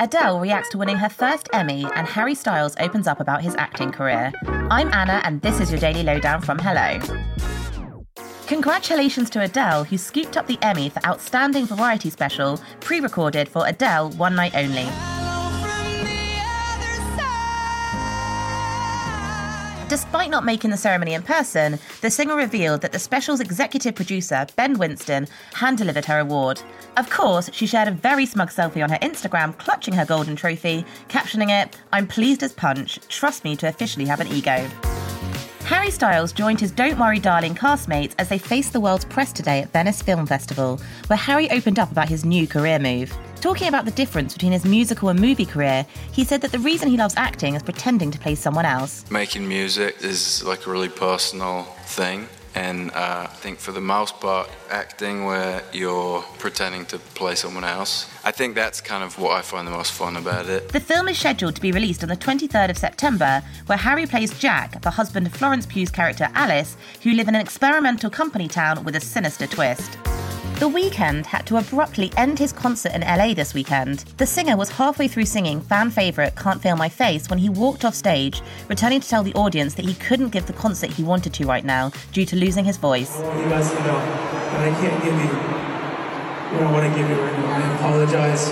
Adele reacts to winning her first Emmy, and Harry Styles opens up about his acting career. I'm Anna, and this is your Daily Lowdown from Hello. Congratulations to Adele, who scooped up the Emmy for Outstanding Variety Special, pre recorded for Adele One Night Only. Despite not making the ceremony in person, the singer revealed that the special's executive producer, Ben Winston, hand delivered her award. Of course, she shared a very smug selfie on her Instagram clutching her golden trophy, captioning it, I'm pleased as punch, trust me to officially have an ego. Harry Styles joined his Don't Worry Darling castmates as they faced the world's press today at Venice Film Festival, where Harry opened up about his new career move. Talking about the difference between his musical and movie career, he said that the reason he loves acting is pretending to play someone else. Making music is like a really personal thing. And uh, I think for the most part, acting where you're pretending to play someone else, I think that's kind of what I find the most fun about it. The film is scheduled to be released on the 23rd of September, where Harry plays Jack, the husband of Florence Pugh's character Alice, who live in an experimental company town with a sinister twist. The Weeknd had to abruptly end his concert in LA this weekend. The singer was halfway through singing fan favourite Can't Feel My Face when he walked off stage, returning to tell the audience that he couldn't give the concert he wanted to right now due to losing his voice. I want you guys to know that I can't give you what I want to give you right now. I apologize.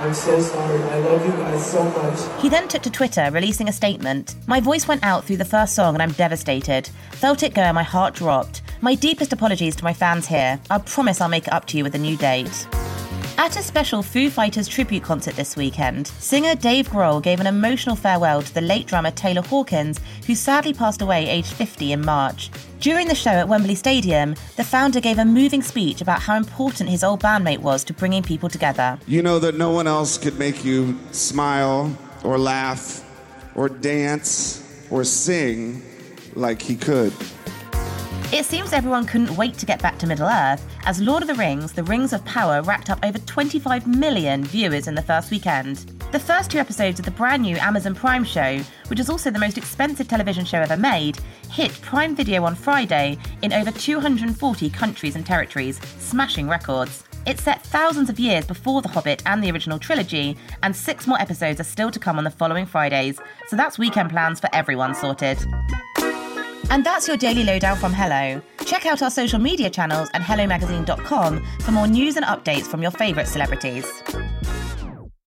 I'm so sorry. I love you guys so much. He then took to Twitter, releasing a statement. My voice went out through the first song and I'm devastated. Felt it go and my heart dropped. My deepest apologies to my fans here. I promise I'll make it up to you with a new date. At a special Foo Fighters tribute concert this weekend, singer Dave Grohl gave an emotional farewell to the late drummer Taylor Hawkins, who sadly passed away aged 50 in March. During the show at Wembley Stadium, the founder gave a moving speech about how important his old bandmate was to bringing people together. You know that no one else could make you smile or laugh or dance or sing like he could. It seems everyone couldn't wait to get back to Middle Earth, as Lord of the Rings The Rings of Power racked up over 25 million viewers in the first weekend. The first two episodes of the brand new Amazon Prime show, which is also the most expensive television show ever made, hit Prime Video on Friday in over 240 countries and territories, smashing records. It's set thousands of years before The Hobbit and the original trilogy, and six more episodes are still to come on the following Fridays, so that's weekend plans for everyone sorted. And that's your daily lowdown from Hello. Check out our social media channels and HelloMagazine.com for more news and updates from your favourite celebrities.